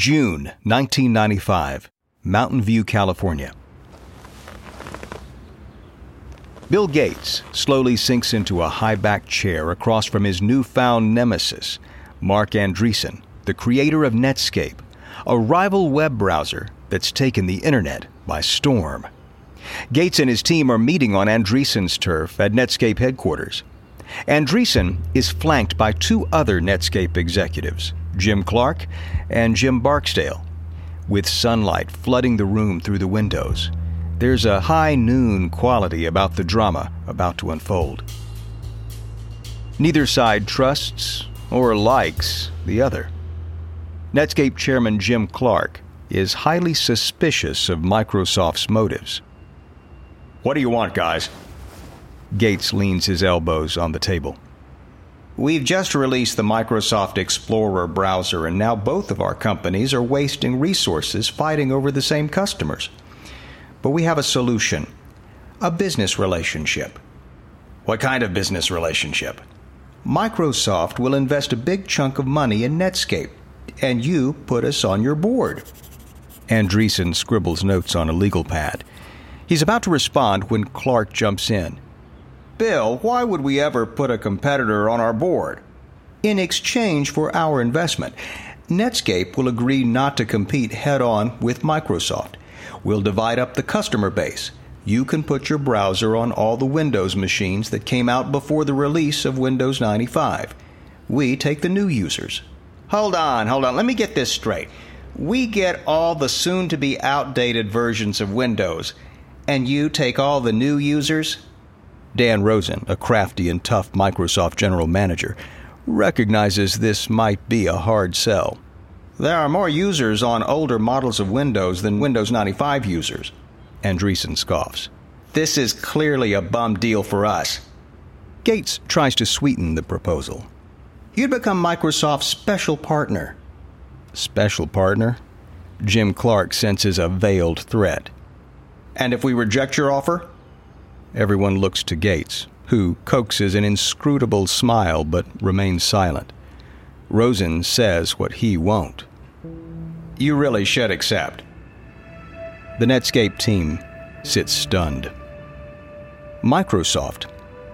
June 1995, Mountain View, California. Bill Gates slowly sinks into a high backed chair across from his newfound nemesis, Marc Andreessen, the creator of Netscape, a rival web browser that's taken the internet by storm. Gates and his team are meeting on Andreessen's turf at Netscape headquarters. Andreessen is flanked by two other Netscape executives, Jim Clark and Jim Barksdale. With sunlight flooding the room through the windows, there's a high noon quality about the drama about to unfold. Neither side trusts or likes the other. Netscape chairman Jim Clark is highly suspicious of Microsoft's motives. What do you want, guys? Gates leans his elbows on the table. We've just released the Microsoft Explorer browser, and now both of our companies are wasting resources fighting over the same customers. But we have a solution a business relationship. What kind of business relationship? Microsoft will invest a big chunk of money in Netscape, and you put us on your board. Andreessen scribbles notes on a legal pad. He's about to respond when Clark jumps in. Bill, why would we ever put a competitor on our board? In exchange for our investment, Netscape will agree not to compete head on with Microsoft. We'll divide up the customer base. You can put your browser on all the Windows machines that came out before the release of Windows 95. We take the new users. Hold on, hold on. Let me get this straight. We get all the soon to be outdated versions of Windows and you take all the new users? Dan Rosen, a crafty and tough Microsoft general manager, recognizes this might be a hard sell. There are more users on older models of Windows than Windows 95 users. Andreessen scoffs. This is clearly a bum deal for us. Gates tries to sweeten the proposal. You'd become Microsoft's special partner. Special partner? Jim Clark senses a veiled threat. And if we reject your offer? Everyone looks to Gates, who coaxes an inscrutable smile but remains silent. Rosen says what he won't. You really should accept. The Netscape team sits stunned. Microsoft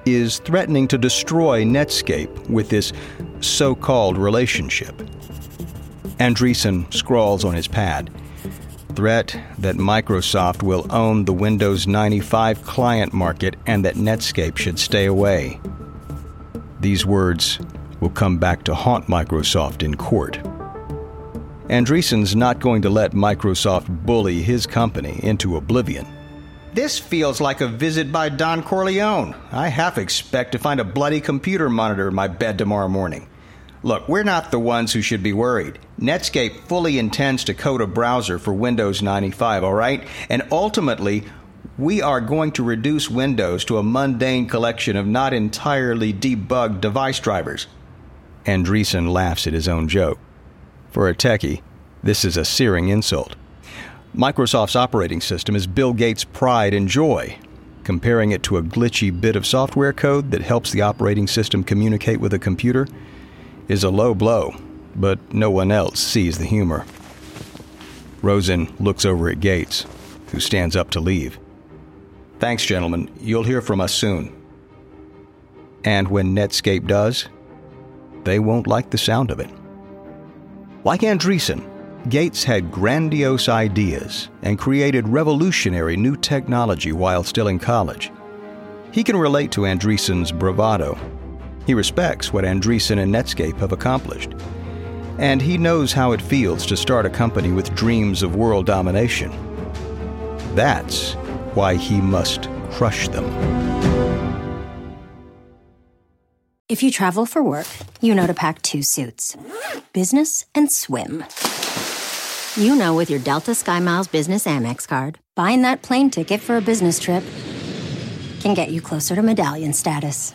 is threatening to destroy Netscape with this so called relationship. Andreessen scrawls on his pad threat that Microsoft will own the Windows 95 client market and that Netscape should stay away. These words will come back to haunt Microsoft in court. Andreessen's not going to let Microsoft bully his company into oblivion. This feels like a visit by Don Corleone. I half expect to find a bloody computer monitor in my bed tomorrow morning. Look, we're not the ones who should be worried. Netscape fully intends to code a browser for Windows 95, all right? And ultimately, we are going to reduce Windows to a mundane collection of not entirely debugged device drivers. Andreessen laughs at his own joke. For a techie, this is a searing insult. Microsoft's operating system is Bill Gates' pride and joy. Comparing it to a glitchy bit of software code that helps the operating system communicate with a computer is a low blow, but no one else sees the humor. Rosen looks over at Gates, who stands up to leave. Thanks, gentlemen. You'll hear from us soon. And when Netscape does, they won't like the sound of it. Like Andreessen, Gates had grandiose ideas and created revolutionary new technology while still in college. He can relate to Andreessen's bravado he respects what Andreessen and Netscape have accomplished. And he knows how it feels to start a company with dreams of world domination. That's why he must crush them. If you travel for work, you know to pack two suits business and swim. You know, with your Delta SkyMiles Business Amex card, buying that plane ticket for a business trip can get you closer to medallion status.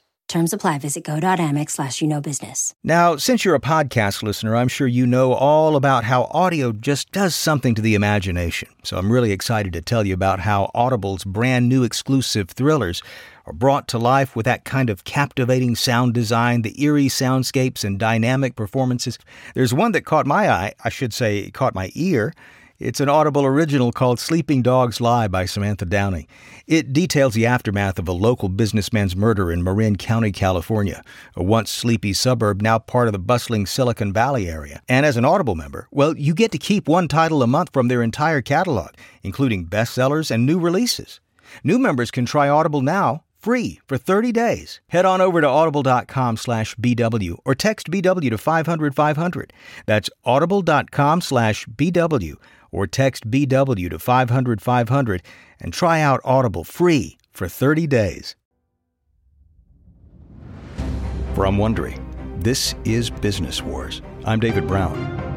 Terms apply. Visit go.amex slash you know business. Now, since you're a podcast listener, I'm sure you know all about how audio just does something to the imagination. So I'm really excited to tell you about how Audible's brand new exclusive thrillers are brought to life with that kind of captivating sound design, the eerie soundscapes and dynamic performances. There's one that caught my eye, I should say, caught my ear. It's an Audible original called Sleeping Dogs Lie by Samantha Downing. It details the aftermath of a local businessman's murder in Marin County, California, a once sleepy suburb now part of the bustling Silicon Valley area. And as an Audible member, well, you get to keep one title a month from their entire catalog, including bestsellers and new releases. New members can try Audible now free for 30 days. Head on over to audible.com slash BW or text BW to 500 500. That's audible.com slash BW or text BW to 500 500 and try out Audible free for 30 days. From Wondery, this is Business Wars. I'm David Brown.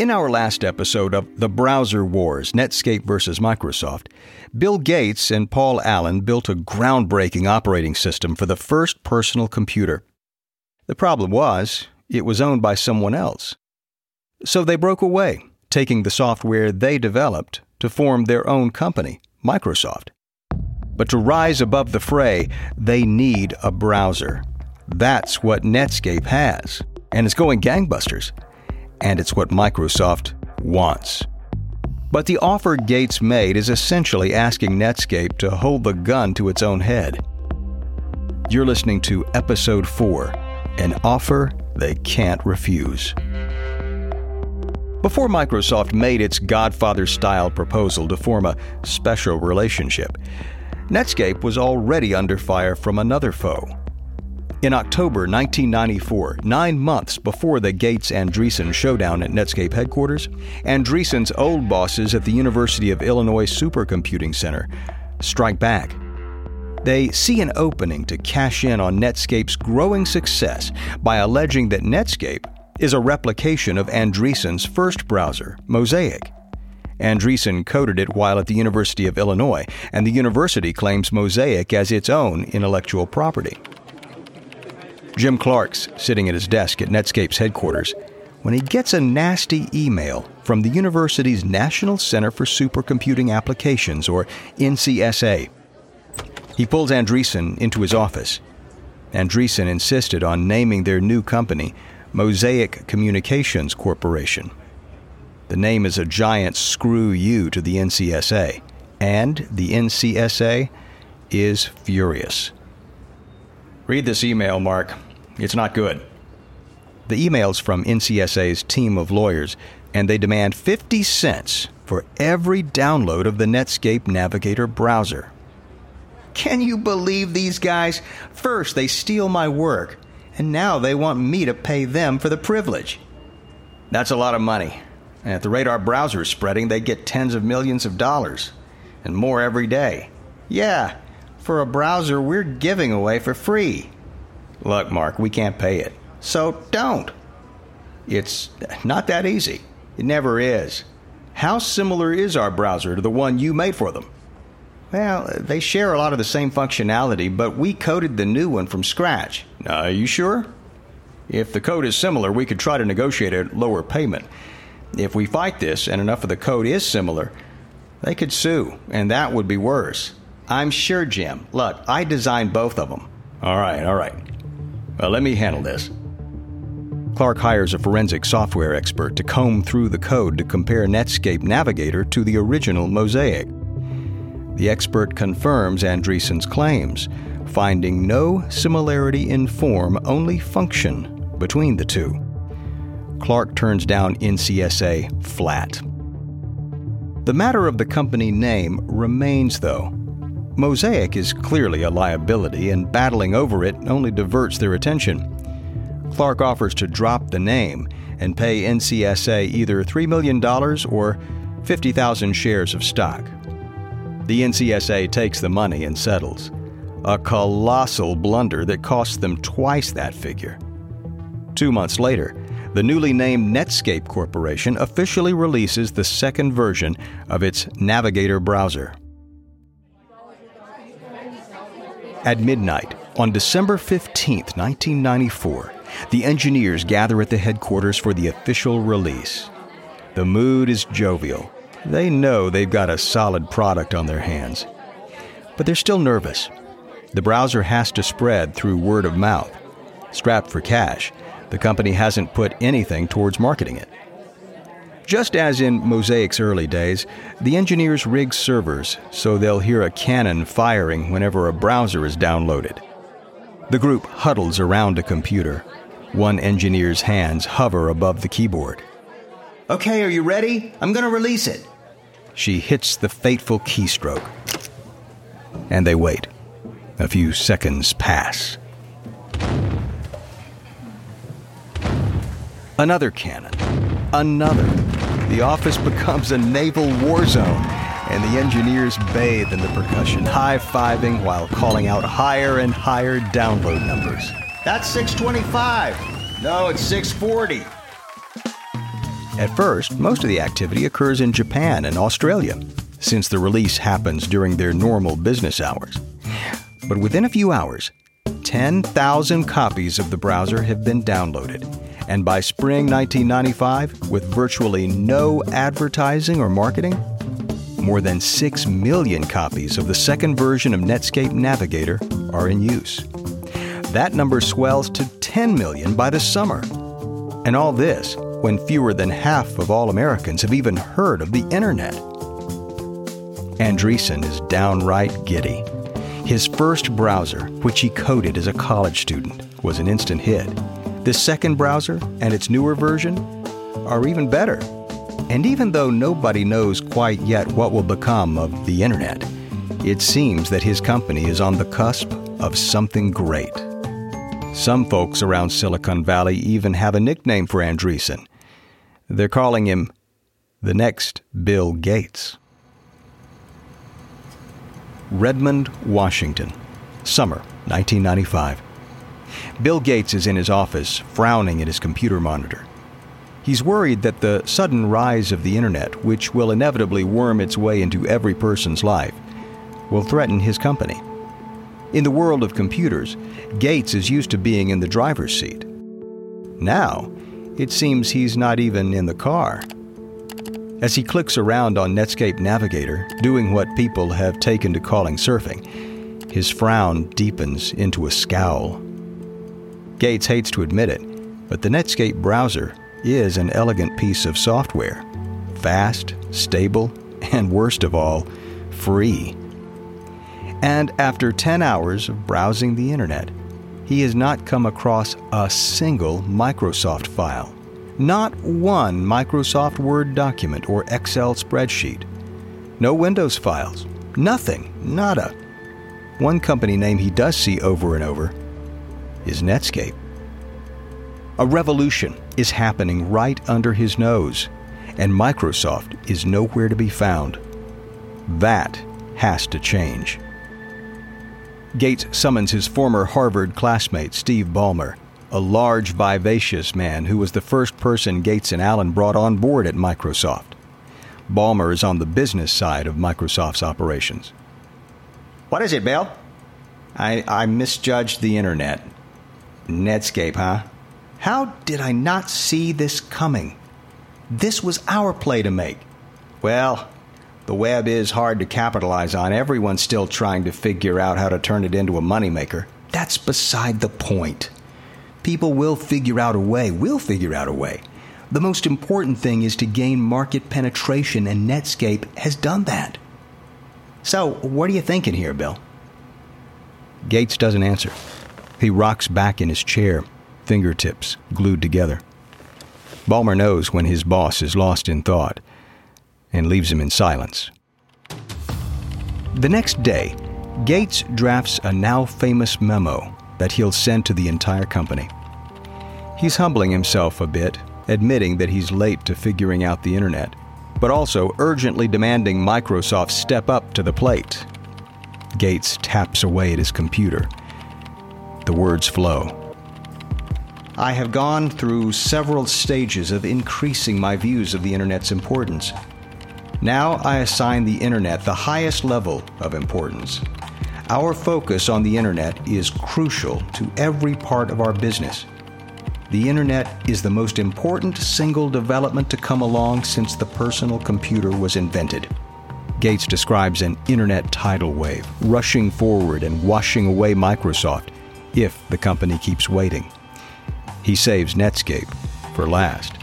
In our last episode of The Browser Wars Netscape versus Microsoft, Bill Gates and Paul Allen built a groundbreaking operating system for the first personal computer. The problem was, it was owned by someone else. So they broke away, taking the software they developed to form their own company, Microsoft. But to rise above the fray, they need a browser. That's what Netscape has, and it's going gangbusters and it's what Microsoft wants. But the offer Gates made is essentially asking Netscape to hold the gun to its own head. You're listening to Episode 4 An Offer They Can't Refuse. Before Microsoft made its Godfather style proposal to form a special relationship, Netscape was already under fire from another foe in October 1994, nine months before the Gates Andreessen showdown at Netscape headquarters, Andreessen's old bosses at the University of Illinois Supercomputing Center strike back. They see an opening to cash in on Netscape's growing success by alleging that Netscape is a replication of Andreessen's first browser, Mosaic. Andreessen coded it while at the University of Illinois, and the university claims Mosaic as its own intellectual property. Jim Clark's sitting at his desk at Netscape's headquarters when he gets a nasty email from the university's National Center for Supercomputing Applications, or NCSA. He pulls Andreessen into his office. Andreessen insisted on naming their new company Mosaic Communications Corporation. The name is a giant screw you to the NCSA, and the NCSA is furious. Read this email, Marc. It's not good. The email's from NCSA's team of lawyers, and they demand 50 cents for every download of the Netscape Navigator browser. Can you believe these guys? First, they steal my work, and now they want me to pay them for the privilege. That's a lot of money. And at the rate our browser is spreading, they get tens of millions of dollars, and more every day. Yeah, for a browser we're giving away for free. Look, Marc, we can't pay it. So don't. It's not that easy. It never is. How similar is our browser to the one you made for them? Well, they share a lot of the same functionality, but we coded the new one from scratch. Are you sure? If the code is similar, we could try to negotiate a lower payment. If we fight this and enough of the code is similar, they could sue, and that would be worse. I'm sure, Jim. Look, I designed both of them. All right, all right. Well, let me handle this. Clark hires a forensic software expert to comb through the code to compare Netscape Navigator to the original Mosaic. The expert confirms Andreessen's claims, finding no similarity in form, only function between the two. Clark turns down NCSA flat. The matter of the company name remains, though. Mosaic is clearly a liability, and battling over it only diverts their attention. Clark offers to drop the name and pay NCSA either $3 million or 50,000 shares of stock. The NCSA takes the money and settles. A colossal blunder that costs them twice that figure. Two months later, the newly named Netscape Corporation officially releases the second version of its Navigator browser. At midnight, on December 15, 1994, the engineers gather at the headquarters for the official release. The mood is jovial. They know they've got a solid product on their hands. But they're still nervous. The browser has to spread through word of mouth. Strapped for cash, the company hasn't put anything towards marketing it. Just as in Mosaic's early days, the engineers rig servers so they'll hear a cannon firing whenever a browser is downloaded. The group huddles around a computer. One engineer's hands hover above the keyboard. Okay, are you ready? I'm going to release it. She hits the fateful keystroke. And they wait. A few seconds pass. Another cannon. Another. The office becomes a naval war zone, and the engineers bathe in the percussion, high fiving while calling out higher and higher download numbers. That's 625. No, it's 640. At first, most of the activity occurs in Japan and Australia, since the release happens during their normal business hours. But within a few hours, 10,000 copies of the browser have been downloaded. And by spring 1995, with virtually no advertising or marketing, more than 6 million copies of the second version of Netscape Navigator are in use. That number swells to 10 million by the summer. And all this when fewer than half of all Americans have even heard of the Internet. Andreessen is downright giddy. His first browser, which he coded as a college student, was an instant hit. The second browser and its newer version are even better. And even though nobody knows quite yet what will become of the Internet, it seems that his company is on the cusp of something great. Some folks around Silicon Valley even have a nickname for Andreessen. They're calling him the next Bill Gates. Redmond, Washington, summer 1995. Bill Gates is in his office, frowning at his computer monitor. He's worried that the sudden rise of the internet, which will inevitably worm its way into every person's life, will threaten his company. In the world of computers, Gates is used to being in the driver's seat. Now, it seems he's not even in the car. As he clicks around on Netscape Navigator, doing what people have taken to calling surfing, his frown deepens into a scowl. Gates hates to admit it, but the Netscape browser is an elegant piece of software. Fast, stable, and worst of all, free. And after 10 hours of browsing the internet, he has not come across a single Microsoft file. Not one Microsoft Word document or Excel spreadsheet. No Windows files. Nothing. Nada. One company name he does see over and over is Netscape. A revolution is happening right under his nose, and Microsoft is nowhere to be found. That has to change. Gates summons his former Harvard classmate, Steve Ballmer, a large, vivacious man who was the first person Gates and Allen brought on board at Microsoft. Ballmer is on the business side of Microsoft's operations. What is it, Bill? I, I misjudged the internet. Netscape, huh? How did I not see this coming? This was our play to make. Well, the web is hard to capitalize on. Everyone's still trying to figure out how to turn it into a moneymaker. That's beside the point. People will figure out a way. We'll figure out a way. The most important thing is to gain market penetration, and Netscape has done that. So, what are you thinking here, Bill? Gates doesn't answer. He rocks back in his chair, fingertips glued together. Ballmer knows when his boss is lost in thought and leaves him in silence. The next day, Gates drafts a now famous memo that he'll send to the entire company. He's humbling himself a bit, admitting that he's late to figuring out the internet. but also urgently demanding Microsoft step up to the plate. Gates taps away at his computer. The words flow. I have gone through several stages of increasing my views of the Internet's importance. Now I assign the Internet the highest level of importance. Our focus on the Internet is crucial to every part of our business. The Internet is the most important single development to come along since the personal computer was invented. Gates describes an Internet tidal wave rushing forward and washing away Microsoft if the company keeps waiting. He saves Netscape for last.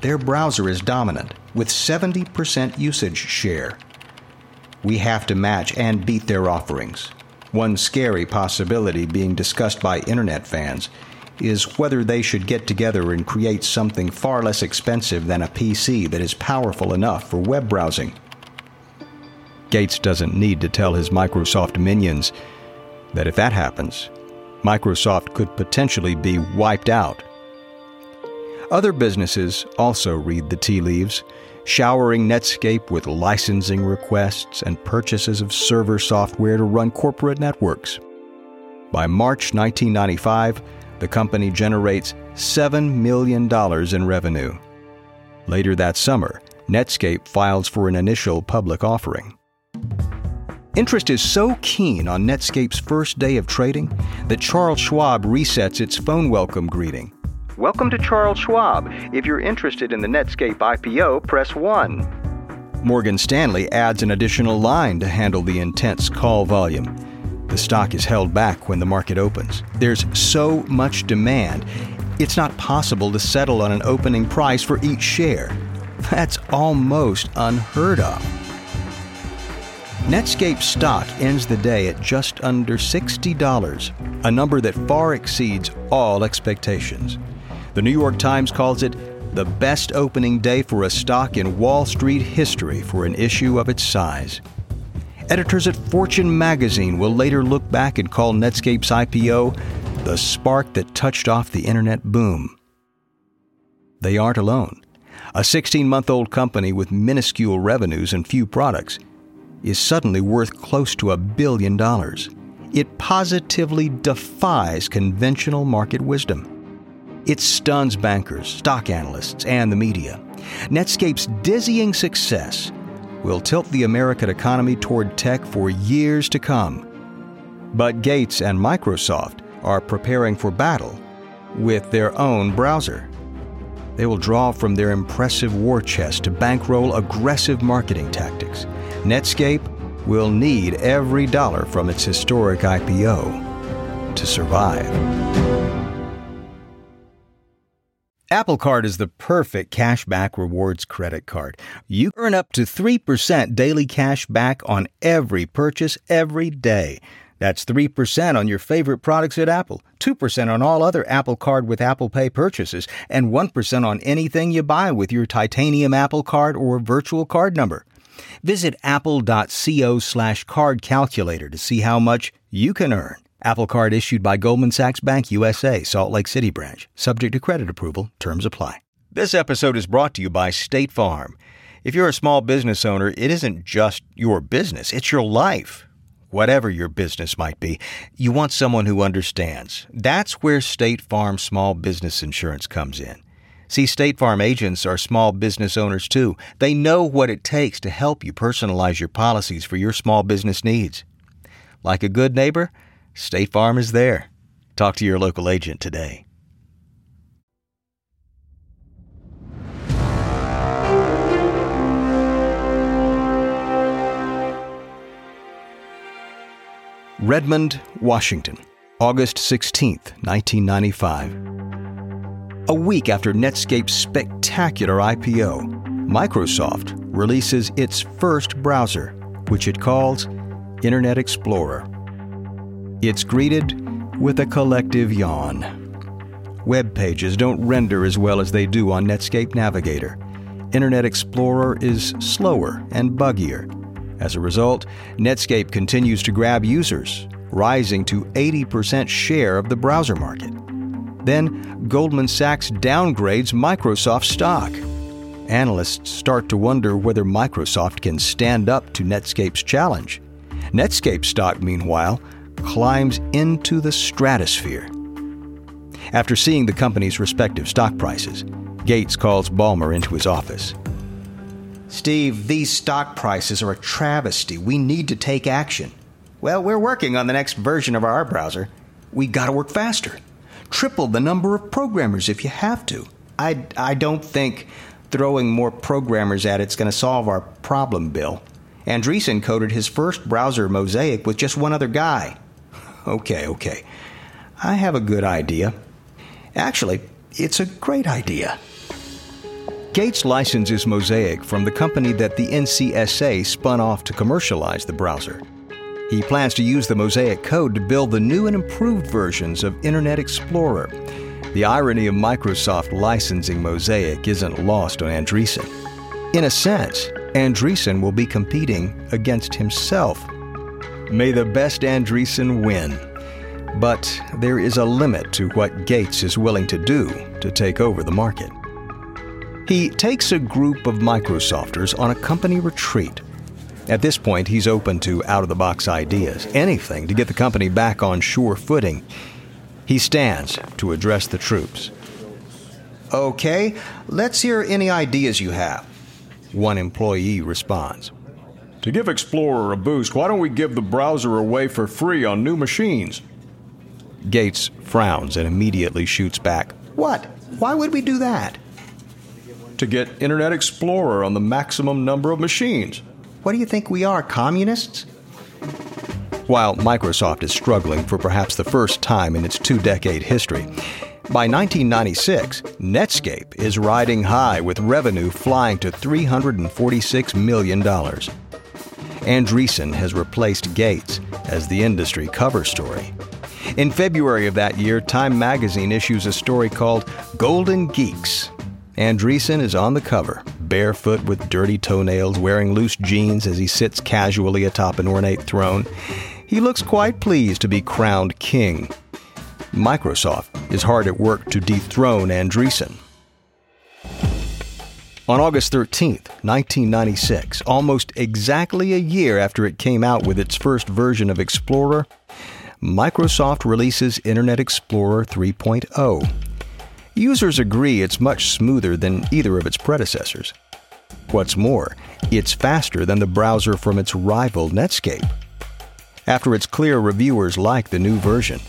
Their browser is dominant, with 70% usage share. We have to match and beat their offerings. One scary possibility being discussed by Internet fans is whether they should get together and create something far less expensive than a PC that is powerful enough for web browsing. Gates doesn't need to tell his Microsoft minions that if that happens, Microsoft could potentially be wiped out. Other businesses also read the tea leaves, showering Netscape with licensing requests and purchases of server software to run corporate networks. By March 1995, the company generates $7 million in revenue. Later that summer, Netscape files for an initial public offering. Interest is so keen on Netscape's first day of trading that Charles Schwab resets its phone welcome greeting. Welcome to Charles Schwab. If you're interested in the Netscape IPO, press 1. Morgan Stanley adds an additional line to handle the intense call volume. The stock is held back when the market opens. There's so much demand, it's not possible to settle on an opening price for each share. That's almost unheard of. Netscape stock ends the day at just under $60, a number that far exceeds all expectations. The New York Times calls it the best opening day for a stock in Wall Street history for an issue of its size. Editors at Fortune magazine will later look back and call Netscape's IPO the spark that touched off the internet boom. They aren't alone. A 16 month old company with minuscule revenues and few products is suddenly worth close to a billion dollars. It positively defies conventional market wisdom. It stuns bankers, stock analysts, and the media. Netscape's dizzying success will tilt the American economy toward tech for years to come. But Gates and Microsoft are preparing for battle with their own browser. They will draw from their impressive war chest to bankroll aggressive marketing tactics. Netscape will need every dollar from its historic IPO to survive. Apple Card is the perfect cashback rewards credit card. You earn up to 3% daily cash back on every purchase every day. That's 3% on your favorite products at Apple, 2% on all other Apple Card with Apple Pay purchases, and 1% on anything you buy with your titanium Apple Card or virtual card number. Visit apple.co slash card calculator to see how much you can earn. Apple Card issued by Goldman Sachs Bank USA, Salt Lake City branch. Subject to credit approval. Terms apply. This episode is brought to you by State Farm. If you're a small business owner, it isn't just your business, it's your life. Whatever your business might be, you want someone who understands. That's where State Farm Small Business Insurance comes in. See, State Farm agents are small business owners too. They know what it takes to help you personalize your policies for your small business needs. Like a good neighbor, State Farm is there. Talk to your local agent today. Redmond, Washington, August 16, 1995. A week after Netscape's spectacular IPO, Microsoft releases its first browser, which it calls Internet Explorer. It's greeted with a collective yawn. Web pages don't render as well as they do on Netscape Navigator. Internet Explorer is slower and buggier. As a result, Netscape continues to grab users, rising to 80% share of the browser market. Then, Goldman Sachs downgrades Microsoft stock. analysts start to wonder whether Microsoft can stand up to Netscape's challenge. Netscape stock, meanwhile, climbs into the stratosphere. After seeing the company's respective stock prices, Gates calls Ballmer into his office. Steve, these stock prices are a travesty. We need to take action. Well, we're working on the next version of our browser. We gotta work faster. Triple the number of programmers if you have to. I, I don't think throwing more programmers at it's going to solve our problem, Bill. Andreessen coded his first browser Mosaic with just one other guy. Okay, okay. I have a good idea. Actually, it's a great idea. Gates licenses Mosaic from the company that the NCSA spun off to commercialize the browser. He plans to use the Mosaic code to build the new and improved versions of Internet Explorer. The irony of Microsoft licensing Mosaic isn't lost on Andreessen. In a sense, Andreessen will be competing against himself. May the best Andreessen win. But there is a limit to what Gates is willing to do to take over the market. He takes a group of Microsofters on a company retreat. At this point, he's open to out of the box ideas, anything to get the company back on sure footing. He stands to address the troops. Okay, let's hear any ideas you have. One employee responds. To give Explorer a boost, why don't we give the browser away for free on new machines? Gates frowns and immediately shoots back. What? Why would we do that? To get Internet Explorer on the maximum number of machines. What do you think we are, communists? While Microsoft is struggling for perhaps the first time in its two decade history, by 1996, Netscape is riding high with revenue flying to $346 million. Andreessen has replaced Gates as the industry cover story. In February of that year, Time magazine issues a story called Golden Geeks. Andreessen is on the cover, barefoot with dirty toenails, wearing loose jeans as he sits casually atop an ornate throne. He looks quite pleased to be crowned king. Microsoft is hard at work to dethrone Andreessen. On August 13, 1996, almost exactly a year after it came out with its first version of Explorer, Microsoft releases Internet Explorer 3.0. Users agree it's much smoother than either of its predecessors. What's more, it's faster than the browser from its rival Netscape. After it's clear reviewers like the new version,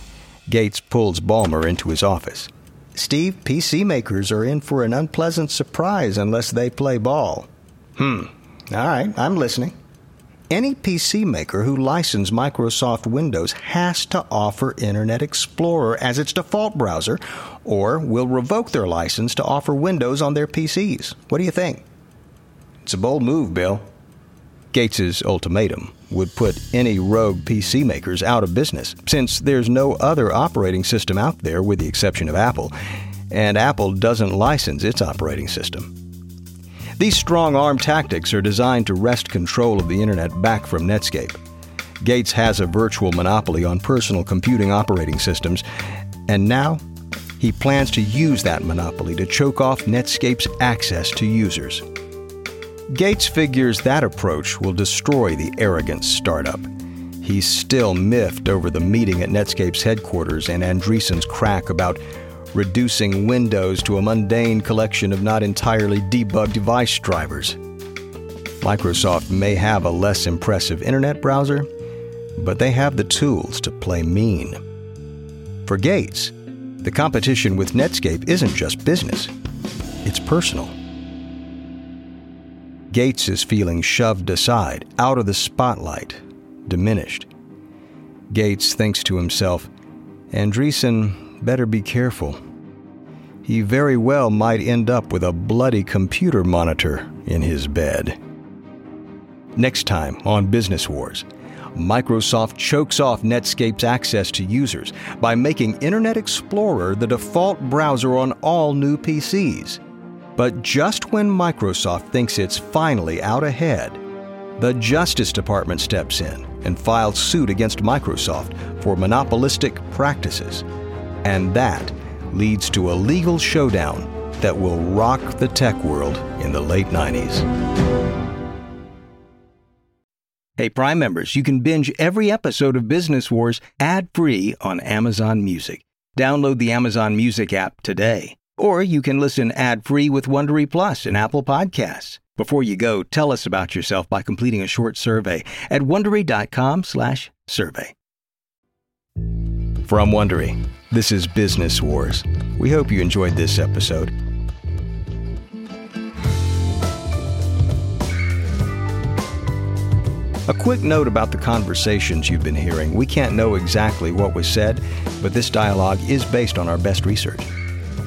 Gates pulls Ballmer into his office. Steve, PC makers are in for an unpleasant surprise unless they play ball. Hmm. All right, I'm listening. Any PC maker who licenses Microsoft Windows has to offer Internet Explorer as its default browser or will revoke their license to offer Windows on their PCs. What do you think? It's a bold move, Bill. Gates's ultimatum would put any rogue PC makers out of business, since there's no other operating system out there with the exception of Apple, and Apple doesn't license its operating system. These strong arm tactics are designed to wrest control of the internet back from Netscape. Gates has a virtual monopoly on personal computing operating systems, and now he plans to use that monopoly to choke off Netscape's access to users. Gates figures that approach will destroy the arrogant startup. He's still miffed over the meeting at Netscape's headquarters and Andreessen's crack about reducing Windows to a mundane collection of not entirely debugged device drivers. Microsoft may have a less impressive internet browser, but they have the tools to play mean. For Gates, the competition with Netscape isn't just business, it's personal. Gates is feeling shoved aside, out of the spotlight, diminished. Gates thinks to himself, Andreessen better be careful he very well might end up with a bloody computer monitor in his bed. Next time on Business Wars, Microsoft chokes off Netscape's access to users by making Internet Explorer the default browser on all new PCs. But just when Microsoft thinks it's finally out ahead, the Justice Department steps in and files suit against Microsoft for monopolistic practices. And that leads to a legal showdown that will rock the tech world in the late 90s. Hey, Prime members, you can binge every episode of Business Wars ad free on Amazon Music. Download the Amazon Music app today. Or you can listen ad free with Wondery Plus and Apple Podcasts. Before you go, tell us about yourself by completing a short survey at wondery.com/slash survey. From Wondery, this is Business Wars. We hope you enjoyed this episode. A quick note about the conversations you've been hearing. We can't know exactly what was said, but this dialogue is based on our best research.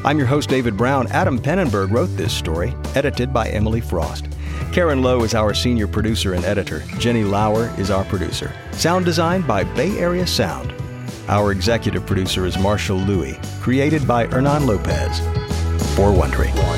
I'm your host, David Brown. Adam Penenberg wrote this story, edited by Emily Frost. Karen Lowe is our senior producer and editor. Jenny Lauer is our producer. Sound design by Bay Area Sound. Our executive producer is Marshall Lewis, created by Hernan Lopez. For Wondery.